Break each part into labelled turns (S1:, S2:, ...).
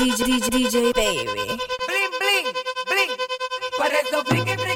S1: DJ, DJ, DJ Baby.
S2: Bling, bling, bling. Por eso friki, friki,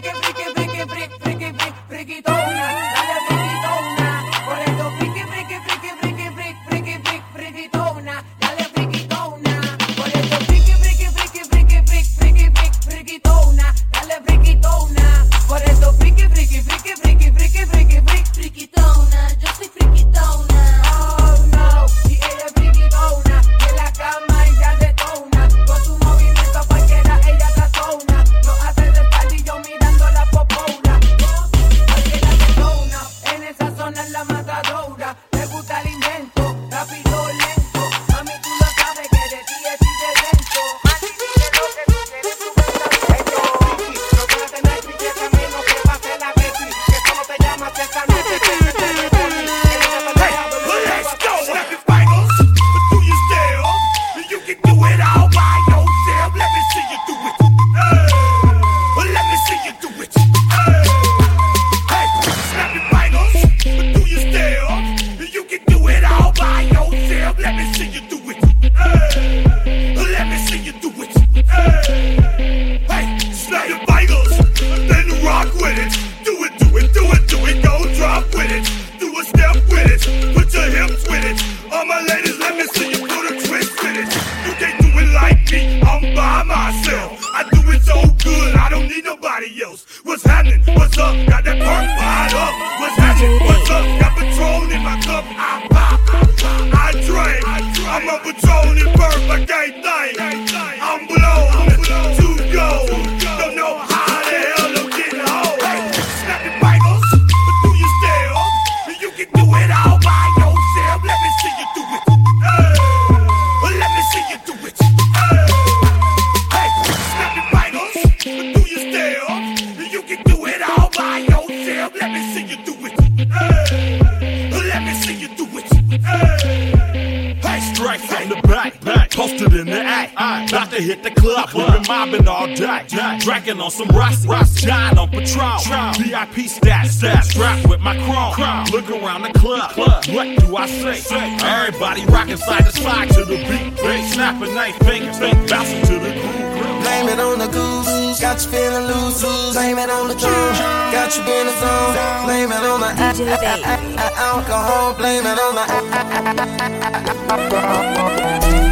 S3: Alcohol. Blame it on the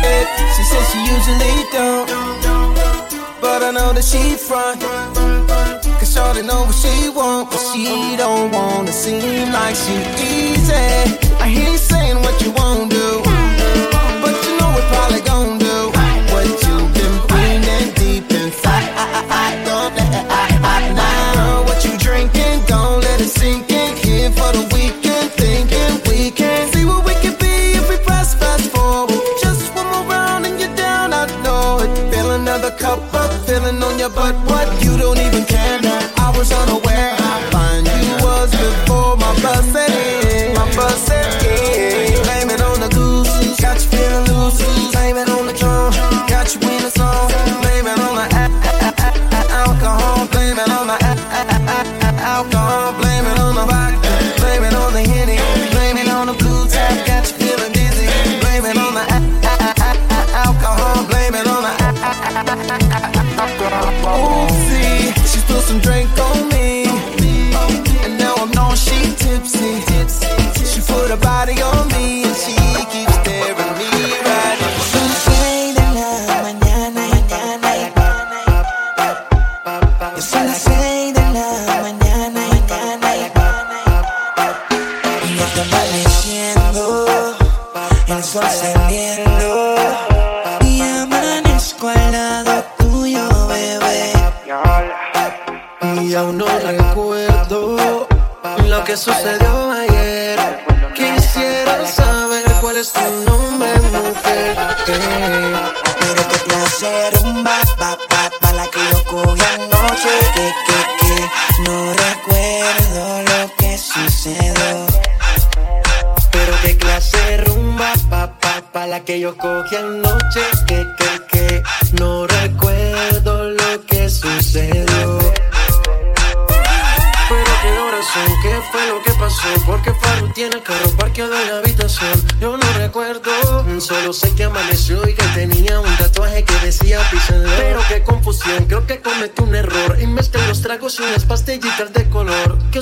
S3: Eh, She says she usually don't, but I know that she front. Cause Shorty know what she want, but she don't wanna seem like she easy. I hear you saying what you won't do, but you know it probably gon' do what you've been breathing deep inside. I, I, I now. What you drinking? Don't let it sink in. Here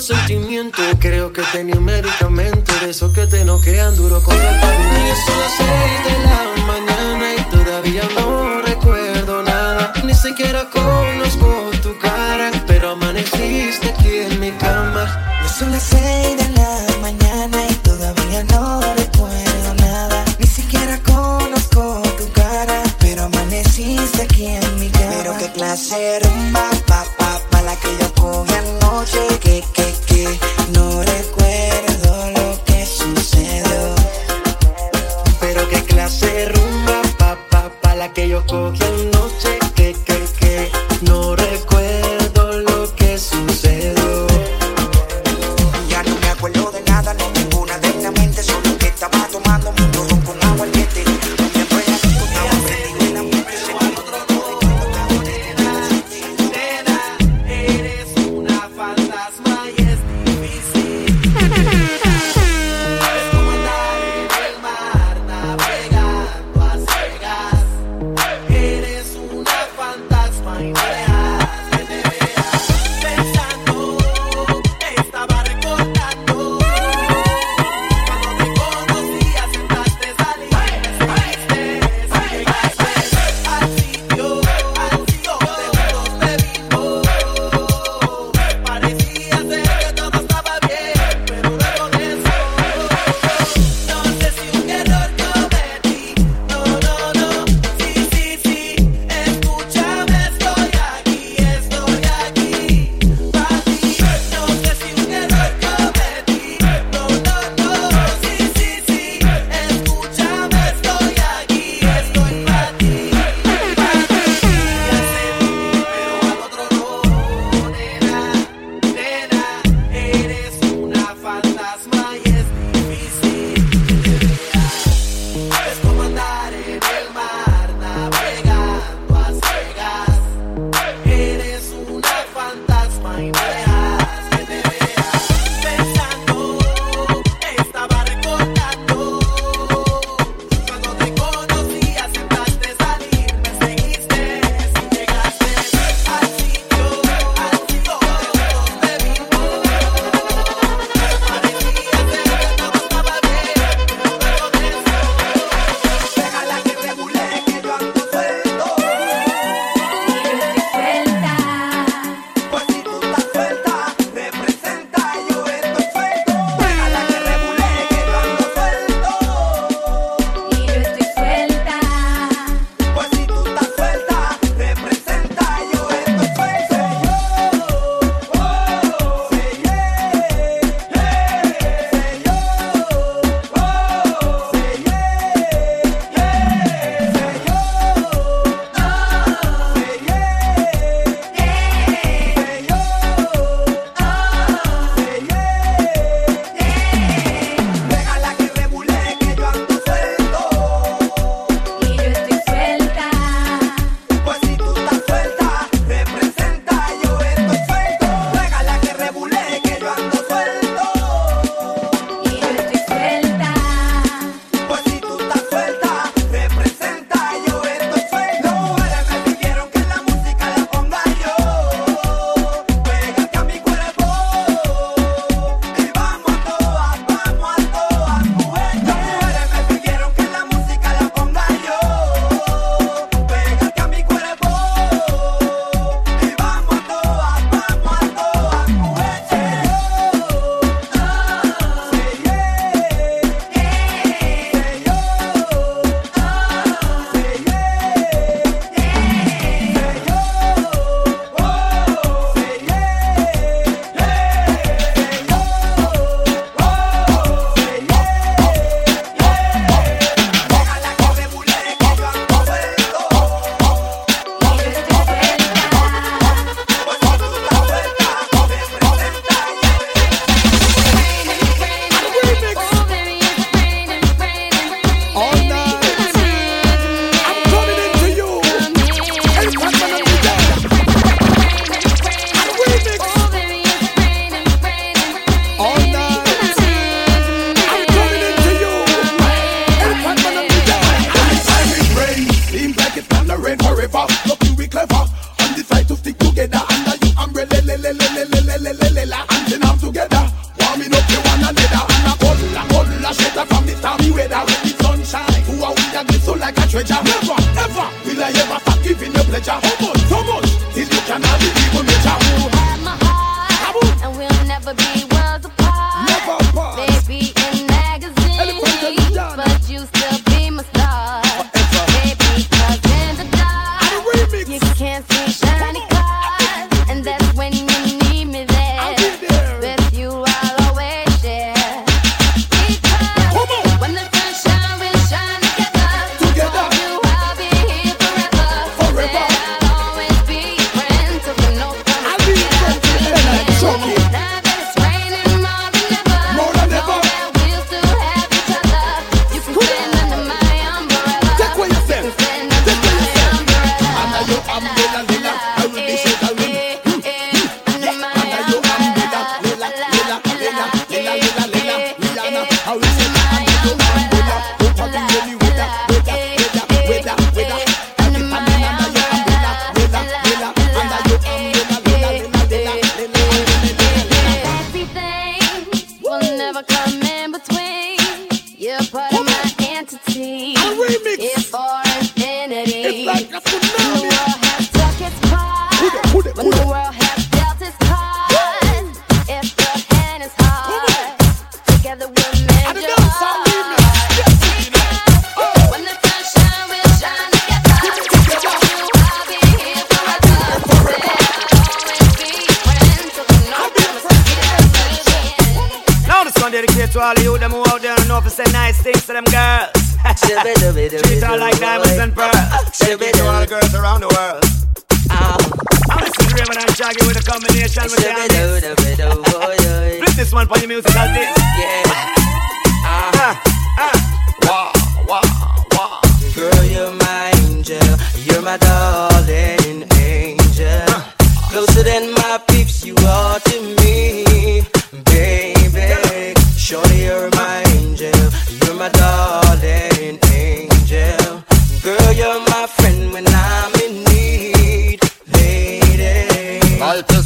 S1: sentimiento. Creo que tenía un medicamento de esos que te noquean duro contra el pavimento. Seis de la mañana y todavía no recuerdo nada. Ni siquiera conozco tu cara, pero amaneciste aquí en mi cama.
S4: No son las seis de la mañana y todavía no recuerdo nada. Ni siquiera conozco tu cara, pero amaneciste aquí en mi cama. Pero qué clase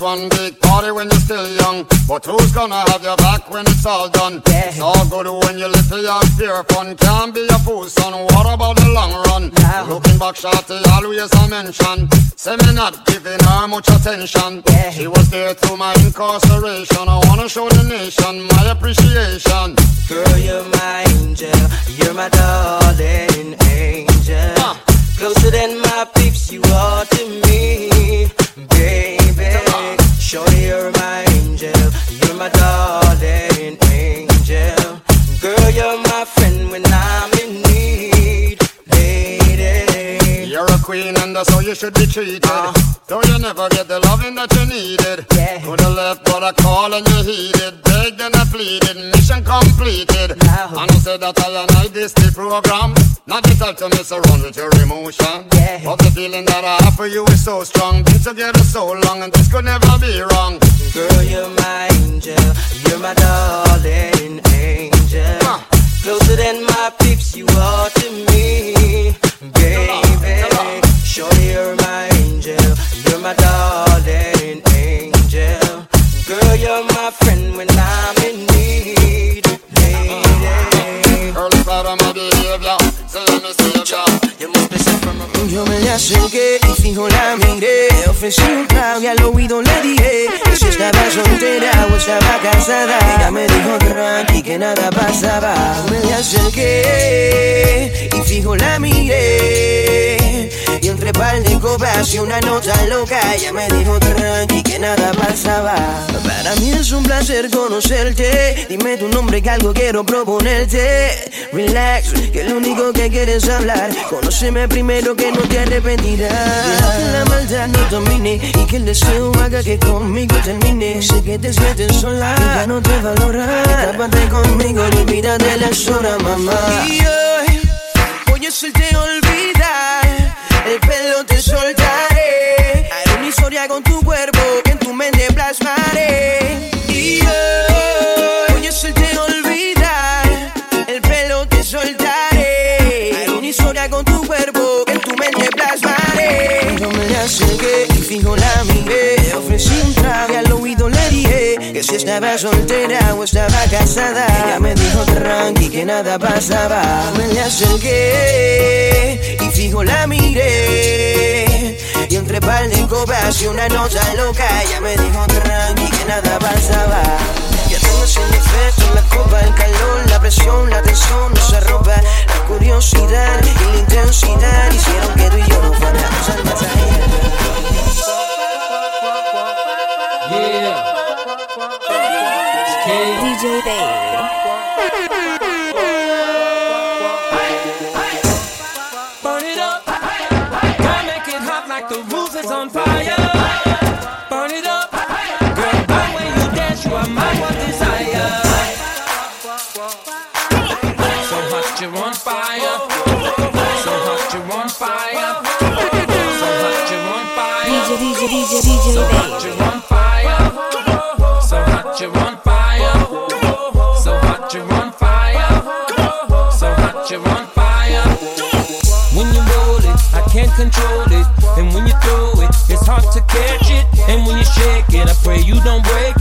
S5: one
S6: big party when you're still young, but who's gonna have your back when it's all done?
S7: Yeah.
S6: It's all good when you're little and pure fun. Can't be a fool, son. What about the long run?
S7: Now.
S6: Looking back, shorty always a mention. Say me not giving her much attention.
S7: Yeah.
S6: She was there through my incarceration. I wanna show the nation my appreciation.
S7: Girl, you're my angel. You're my darling angel.
S6: Uh.
S7: Closer than my peeps, you are to me, baby. Shorty, you're my
S6: queen and that's how you should be treated.
S7: Uh.
S6: Though you never get the loving that you needed.
S7: Yeah.
S6: To the left, but I call and you heeded. Begged and I pleaded, mission completed.
S7: Now.
S6: And I said that I and I this the program. Not the type to mess around with your emotion.
S7: Yeah.
S6: But the feeling that I have for you is so strong. Been together so long and this could never be wrong.
S7: Girl, you're my angel. You're my darling angel.
S6: Uh.
S7: Closer than my peeps, you are to me,
S3: fijo la miré Ofrecí un trago y al oído le dije Que si estaba soltera o estaba casada Ella me dijo tranqui que nada pasaba. Me acerqué y fijo la miré. Y entre par de copas y una nota loca Ella me dijo tranqui que nada pasaba. Para mí es un placer conocerte. Dime tu nombre que algo quiero proponerte. Relax, que lo único que quieres hablar. Conóceme primero que no te arrepentirás. Que la maldad no domine Y que el deseo haga que conmigo termine Sé que te sientes sola. Y ya no te valora Escápate conmigo y olvídate las horas, mamá. Y hoy voy a hacerte olvidar. El pelo te soltaré. Haré una historia con tu cuerpo Que en tu mente plasmaré. Y hoy voy a hacerte olvidar. El pelo te soltaré. Haré una historia con tu cuerpo Que en tu mente plasmaré. Yo me le acerqué y fijo la miré Estaba soltera o estaba casada. Ella me dijo tranqui que nada pasaba. Me la acerqué
S8: y fijo la miré. Y entre par de copas y una nota loca, ella me dijo tranqui que nada pasaba. Ya tengo sin defecto la copa, el calor, la presión, la tensión, nos arropa. La curiosidad y la intensidad hicieron que tú y yo nos fuéramos al más allá. Yeah.
S9: DJ Baby.
S10: Burn it up. Girl, make it hot like the roof is on fire. Burn it up. Girl, by when you dance, you are my one desire. So hot, you're on fire. So hot, you're on fire. So hot, you're on fire.
S9: DJ, DJ, DJ, DJ,
S10: Baby. don't break.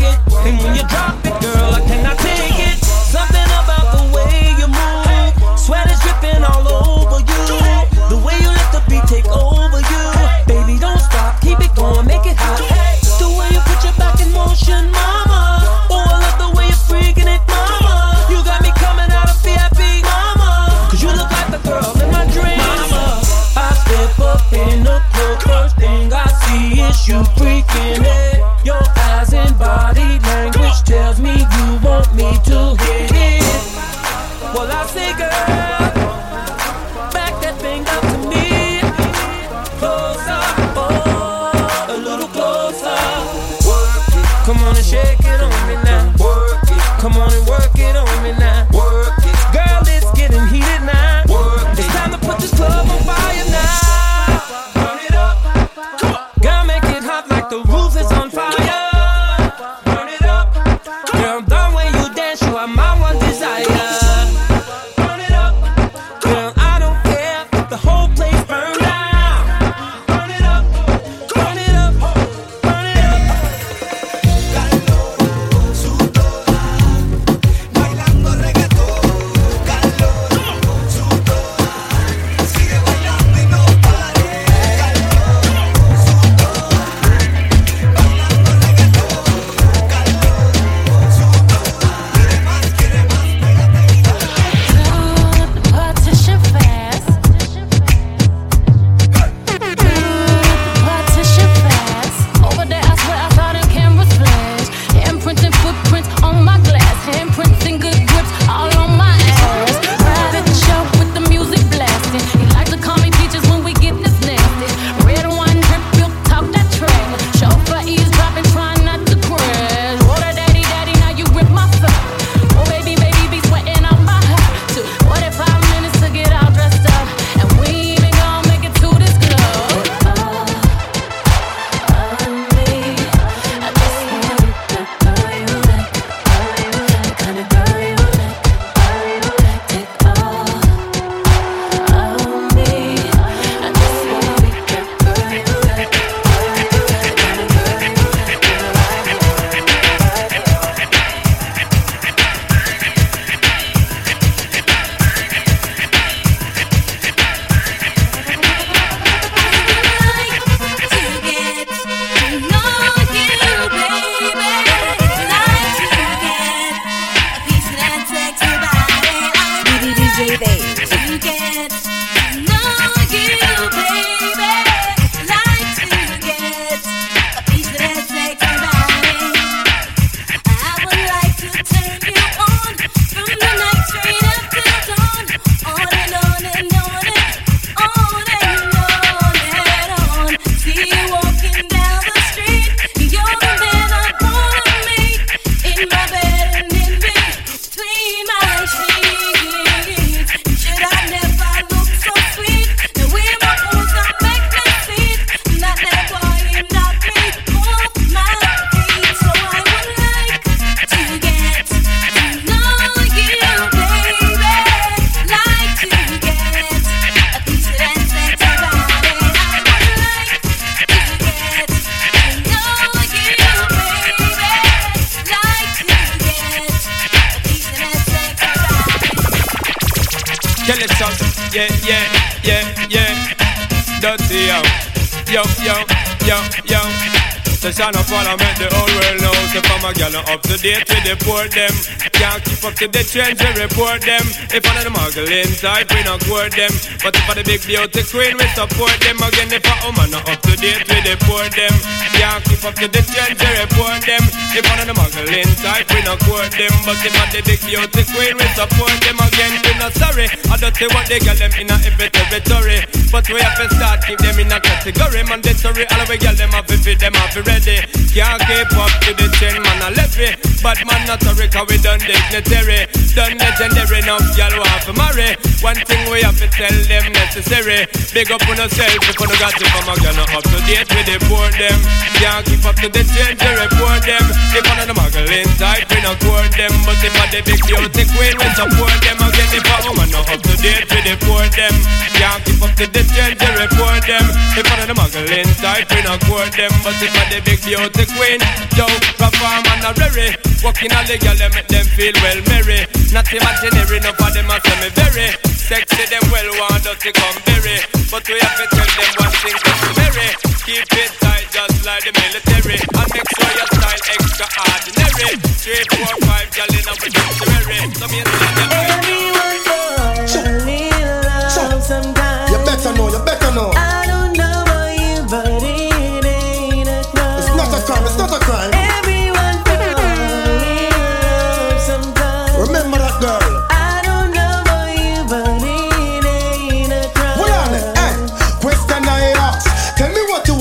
S10: To
S11: date with the port them. Can't keep up to the trends we report them. If one of the muggling type we not court them. But if I the big beauty queen we support them. Again if a woman not up to date with the port them. Can't keep up to the trends we report them. If one of the muggling type we not court them. But if I the big beauty queen we support them. Again we not sorry. I don't say what they got them in a every territory But we have to start keep them in a category. Mandatory all we gal them have to feed them have to ready. Can't keep up to the trend man a levy But man not sorry cause we done dignitary Done legendary enough y'all want to marry. One thing we have to tell them necessary. Big up on yourself if you got to come again Up to date with the poor them. Can't keep up to the chain to report them. If one of the muggling type we not court them. But if I the big beauty queen we support them. Again if a woman not up to date with the poor them. Can't keep up to the trend to report them If one of the muggling type we not court them. But if I the big beauty queen Yo, perform and a rary Walking all the girl, they make them feel well merry. Not imaginary, enough of them a say me very. Sexy, them well want us to come berry. But we have to tell them one thing customary Keep it tight just like the military. And make sure your style extra ordinary Three, four, five, girl in a dictionary So me and
S12: You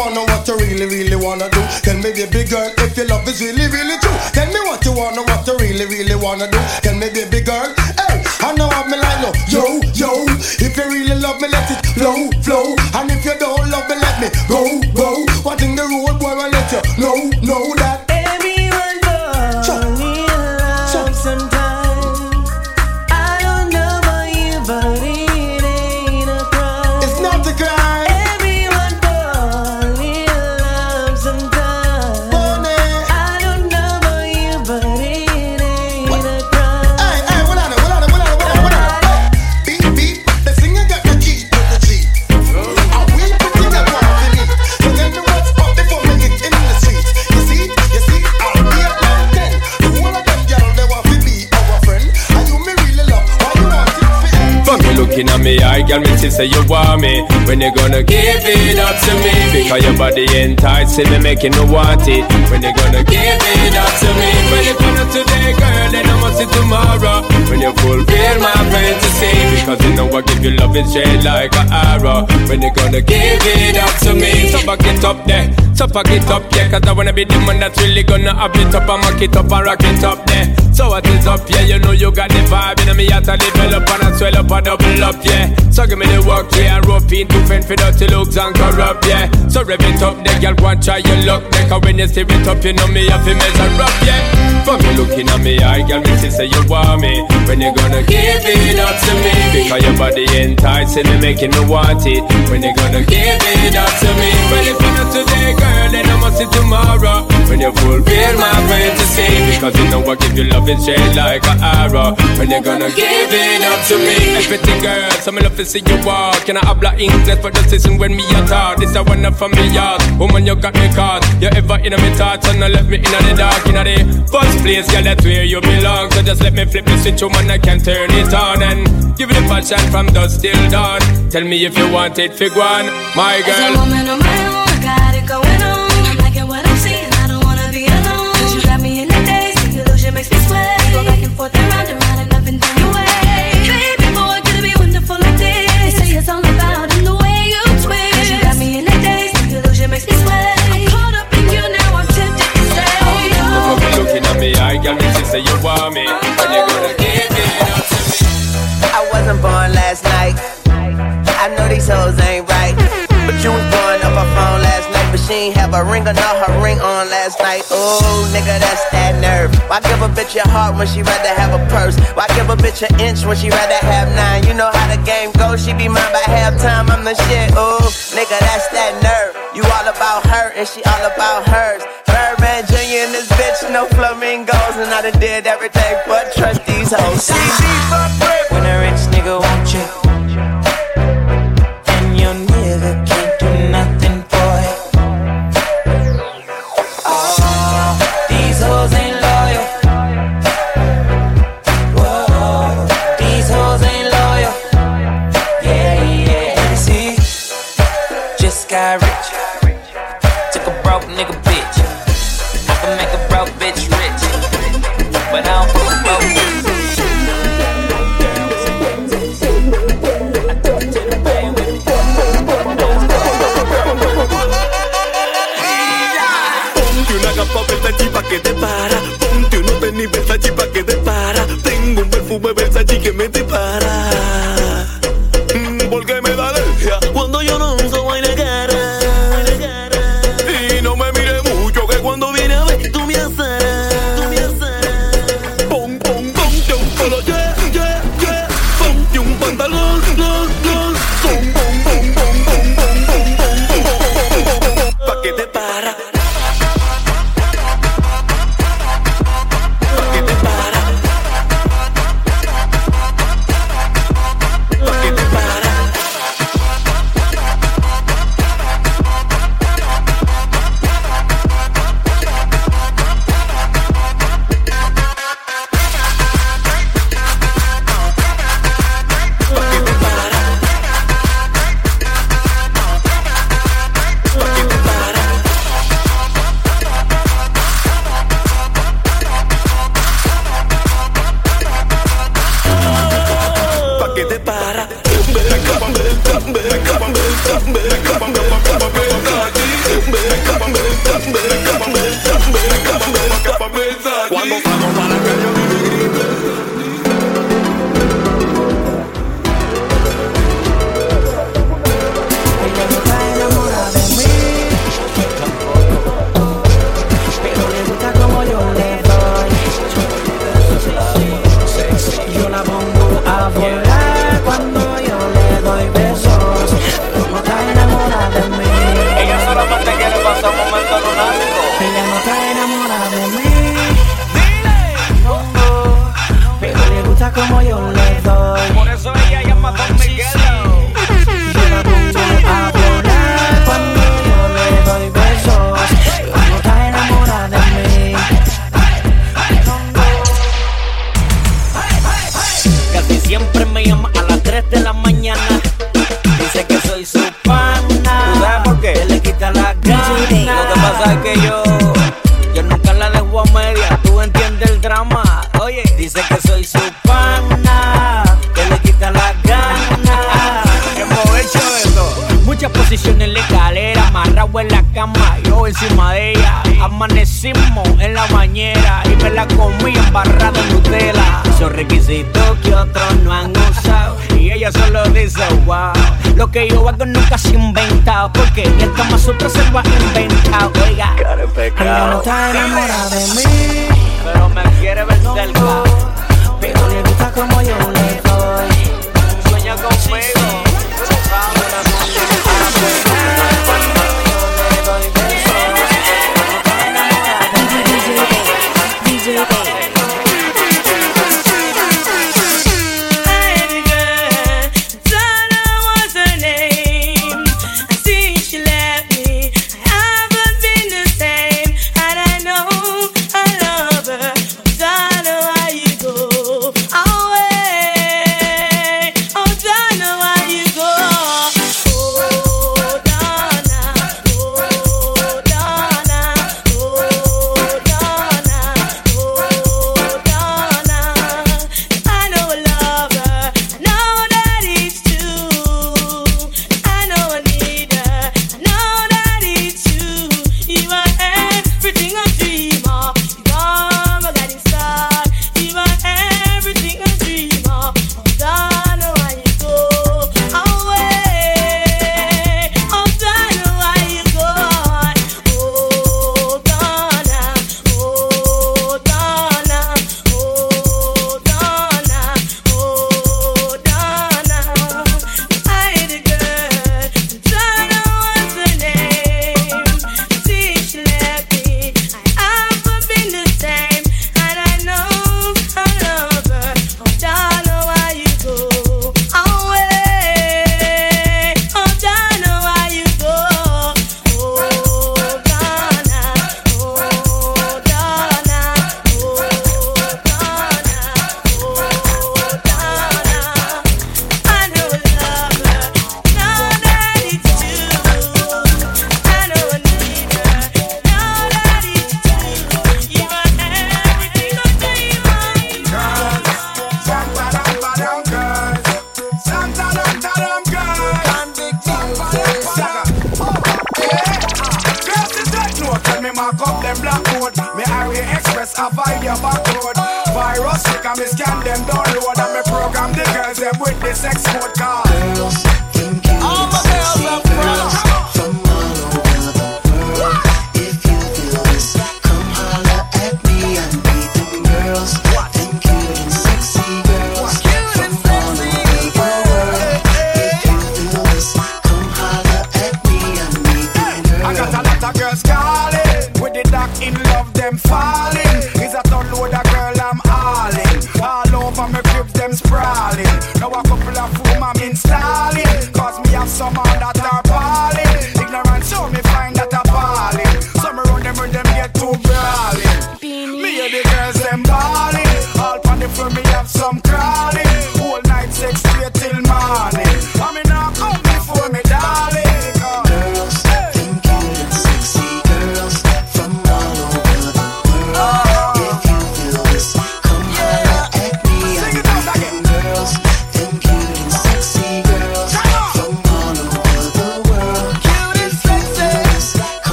S12: wanna, what you really, really wanna do. Tell me, baby girl, if your love is really, really true. Tell me what you wanna, what you really, really wanna do. Tell me, baby girl, hey, I know I'm like no. Yo, yo, if you really love me, let it flow, flow. And if you don't me
S11: say you want me. When you gonna give it up to me? Because your body enticing me, making me want it. When you gonna give it up to me? When you come today, girl, then I must see tomorrow. When you fulfill my fantasy, because you know I give you love it, straight like an arrow. When you gonna give it up to me? So back it up there, so back it up, yeah. Cause I wanna be the man that's really gonna up it up and mock it up and rock it up there. What is up, yeah? You know you got the vibe, and me out to develop and I swell up and double up, yeah. So give me the work, yeah, and rope in to fend for dirty looks and corrupt, yeah. So rev it up, there, girl, and try your luck. Cause when you steer it up, you know me have to measure up, yeah. For me looking at me, I girl, me see say you want me. When you gonna give it up to me? Because your body enticing me, making me want it. When you gonna give it up to me? Well, if you not today, girl, then I must see tomorrow. When you fulfill my fantasy, because you know I give you love it straight like an arrow. When you gonna give it up to me? Everything, girl, so me love to see you walk. Can I habla English for the season when me a talk? This a one for me yard. Woman, you got me caught. You ever in me thoughts and not left me in the dark, in the first place, girl, that's where you belong. So just let me flip the switch, woman, I can turn it on and give it a passion from dusk till dawn. Tell me if you want it, fig one, my girl.
S13: Say you
S11: want me. When you gonna give it up to me?
S14: I wasn't born last night. I know these hoes ain't right. She ain't have a ring or not her ring on last night. Oh, nigga, that's that nerve. Why give a bitch your heart when she rather have a purse? Why give a bitch an inch when she rather have nine? You know how the game goes. She be mine by halftime. I'm the shit. Oh, nigga, that's that nerve. You all about her and she all about hers. Birdman Jr. and this bitch, no flamingos. And I done did everything but trust these hoes. See me fuck
S4: When a rich nigga you,
S7: requisitos que otros no han usado. Y ella solo dice, wow, lo que yo hago nunca se ha inventado. Porque ni el Kama Sutra se lo ha inventado. Oiga,
S15: ella no está enamorada de mí.
S7: for me
S16: have some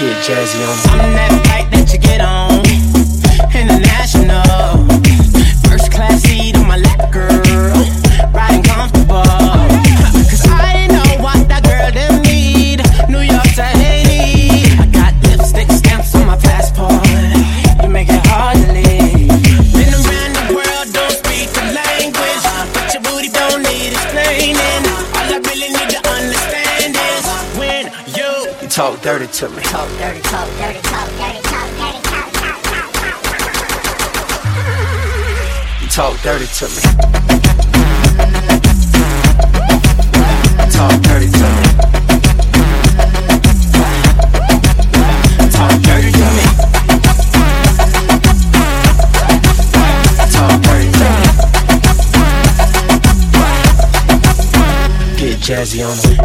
S16: Get
S8: jazzy on.
S17: I'm that flight
S8: talk dirty to me.
S17: Talk dirty, talk dirty, talk dirty, talk dirty, talk, talk, talk, talk,
S8: talk. Talk to me. You talk dirty to me. Talk dirty to me. Talk dirty to me. Get jazzy on me.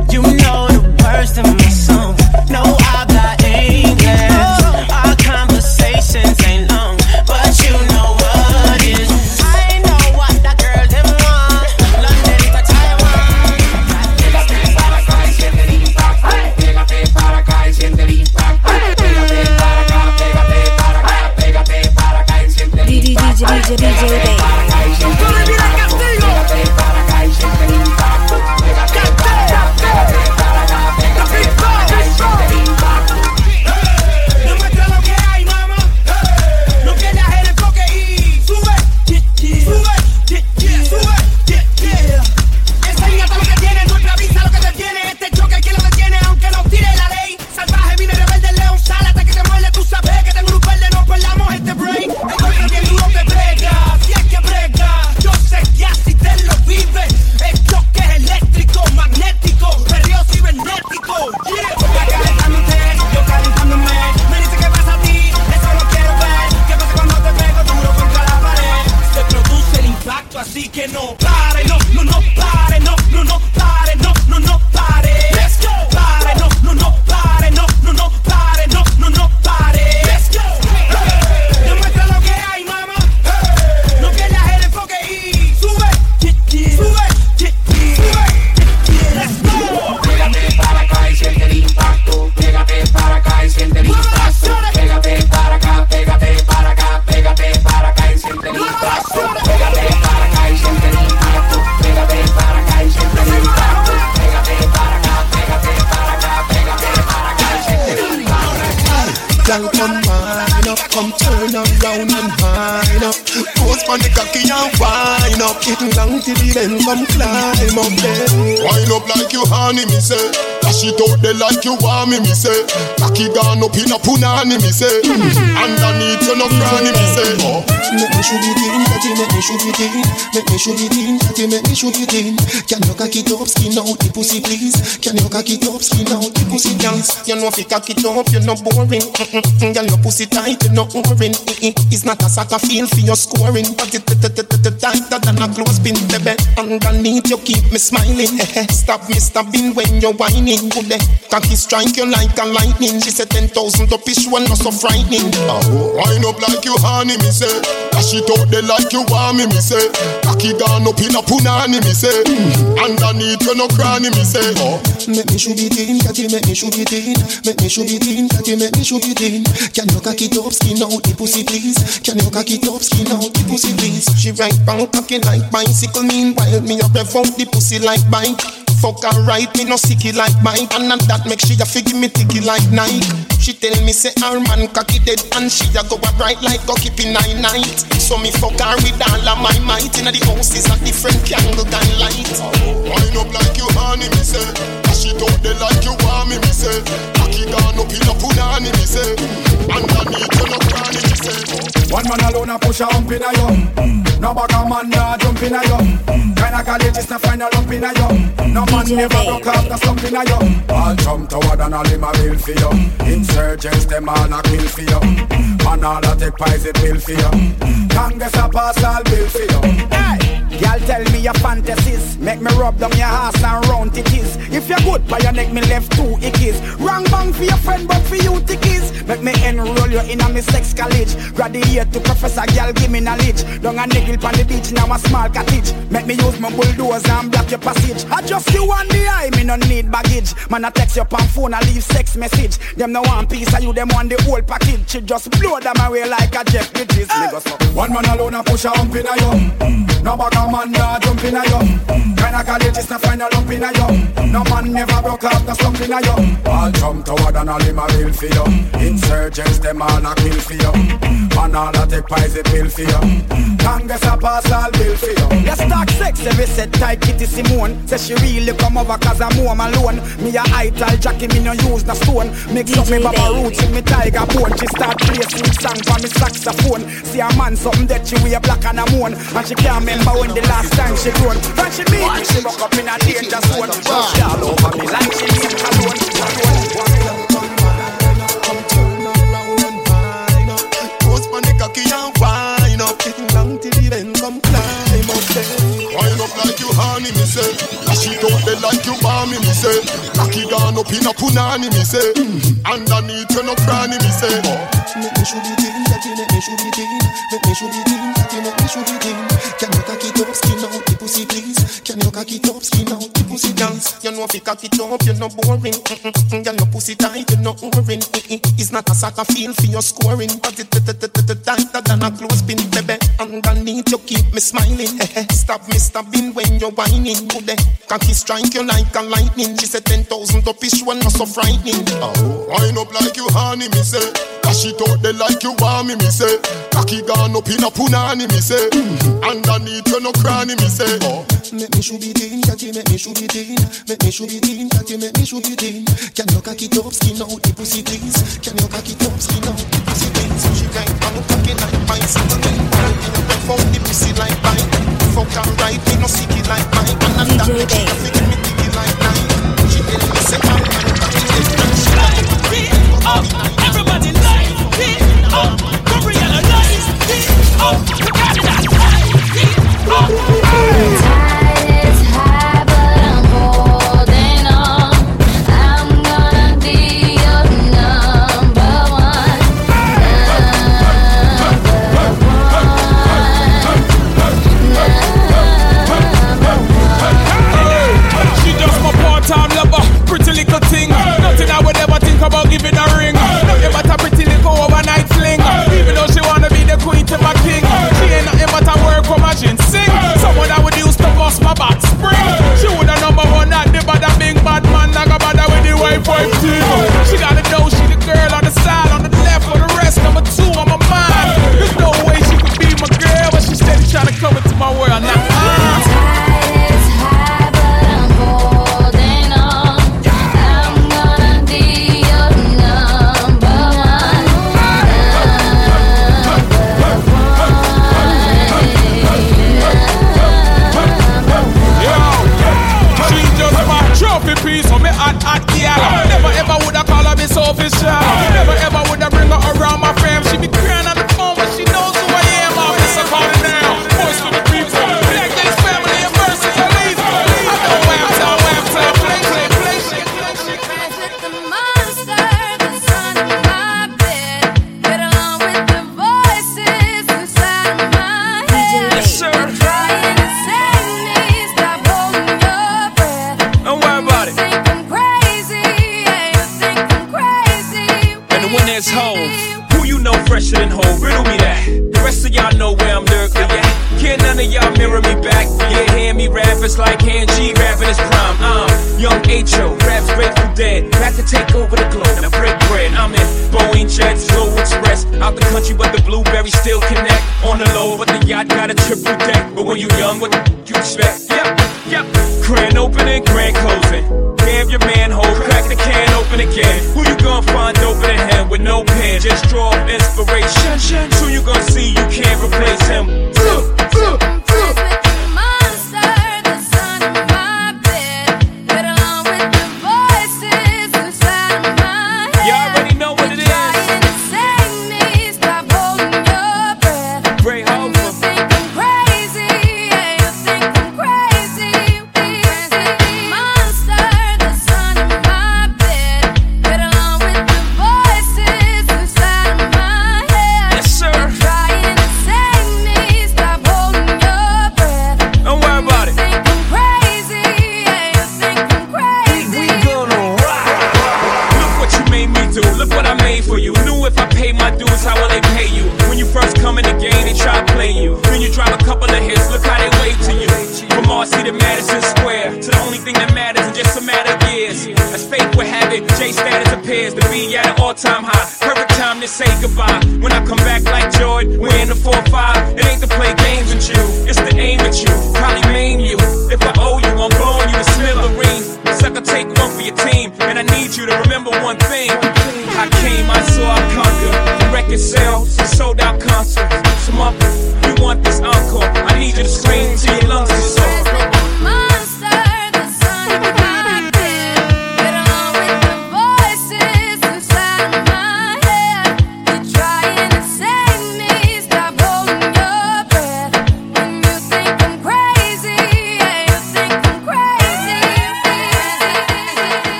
S17: girl,
S3: come wine up,
S18: come turn around and wine up. Pose for the cocky and wine up. It long till the end, come climb up there.
S6: Wine up like you honey, me say. Dash it out there like you want me, me say. Cocky gone up in a punani, me say. Underneath you no cranny, me say. Oh.
S18: Make me shoot it in, that make me shoot it in. Make me shoot it in, that make me shoot it in. Can you cock it up, skin out the pussy, please? Can you cock it up, skin out the pussy, please? You know if you cock it up, you're not boring. Mm-mm-mm. Girl, your pussy tight, you're not boring. It's not a soccer field for your scoring, but it tighter than a clothespin, baby. Underneath you keep me smiling. Stop me stabbing when you're whining. Good eh. Cocky strike you like a lightning. She said ten thousand up is one not so frightening.
S6: Oh, wind up like you honey, me say. Dash it out there like you want me, me say. Cocky gone up in a punani, me say. Underneath you no cranny, me say. Oh.
S18: Make me shoot it in, catty make me shoot it in. Make me shoot it in, catty make me shoot it in. Can you cock it up, skin out the pussy, please? Can you cock it up, skin out the pussy, please? She right back cocky like bicycle. Meanwhile, me up rev out the pussy like bike. Fuck her right, me no sicky like Mike And not that make she a figgy me ticky like Nike She tell me say her man cocky dead And she a go a right like go keep in nine night So me fuck her with all of my might Inna the house is a different candle than light
S6: Wind up like you honey, me say. It out there like you want me, me say. Cocky gone up in a punani, me say. Underneath you no cranny, me say.
S19: One man alone a push a hump in a yum. Mm. No bag a man nah jump in a yum. Kinda college is to find a lump in a yum. No man never broke off the slump in a yum. All jump toward and all him a bill for you. Insurgents them all a kill for you. Man all a take poison pill for you. Congress a pass all bill for you. Hey. Y'all tell me your fantasies Make me rub down your ass and round titties If you're good by your neck, me left two ickies Wrong bang for your friend, but for you tickies Make me enroll you in a me sex college Graduate to professor, girl, give me knowledge Down a niggle on the beach, now a small cottage Make me use my bulldozer and block your passage. I just you on the eye, me no need baggage. Man, I text your on phone, I leave sex message. Them no one piece of you, them want the whole package? She just blow them away like a Jeff Bridges go One man alone a push a hump in a yum. No bag a man nah jump in a yum. Kinda college is to find a lump in a yum. No man never broke off the slump in a yum. All jump toward and all him a bill for you Insurgents them all a kill for you Man all a take poison pill for you Congress a pass all bill for you Let's talk sex every set tight Kitty Simone. Say she really come over cause I'm home alone. Me a ital Jackie me no use no stone. Mix up me baba roots with me tiger bone. She start sweet song for me saxophone. See a man something that she wear black and a moon. And she can't remember when the last time she grown. When she meet me she woke up in a danger zone. She all over me like she need cologne
S18: Post
S6: like you honey, me say. Dash it out there like you want me, say. Cocky gone up in a punani, me say. Underneath you no cranny, me say.
S18: Make me shoot it in, that you make me shoot it in Make me shoot it in, that you make me shoot it in Can you cock it up, skin out the pussy please Can you cock it up, skin out the pussy dance? You know if you cock it up, you're not boring Mm-mm-mm, Girl, your pussy tight, you're not boring Mm-mm, It's not a soccer field for your scoring But it tighter than a clothespin, baby Underneath you keep me smiling eh, eh. Stop me stabbing when you're whining Good eh, cocky strike you like a lightning She said ten thousand up is one not so frightening
S6: Oh, wind up like you honey, me say. Dash it out there like you want me, me say. Cocky gone up in a punani, me say. Underneath you no cranny, me say. Oh.
S18: Make me shoot it in, catty, make me shoot it in Make me shoot it in, catty, make me shoot it in Can you cock it up, skin out the pussy please Can you cock it up, skin out the pussy please She right bang, cocky like me no ref out the pussy like bike Fuck her right, me no sicky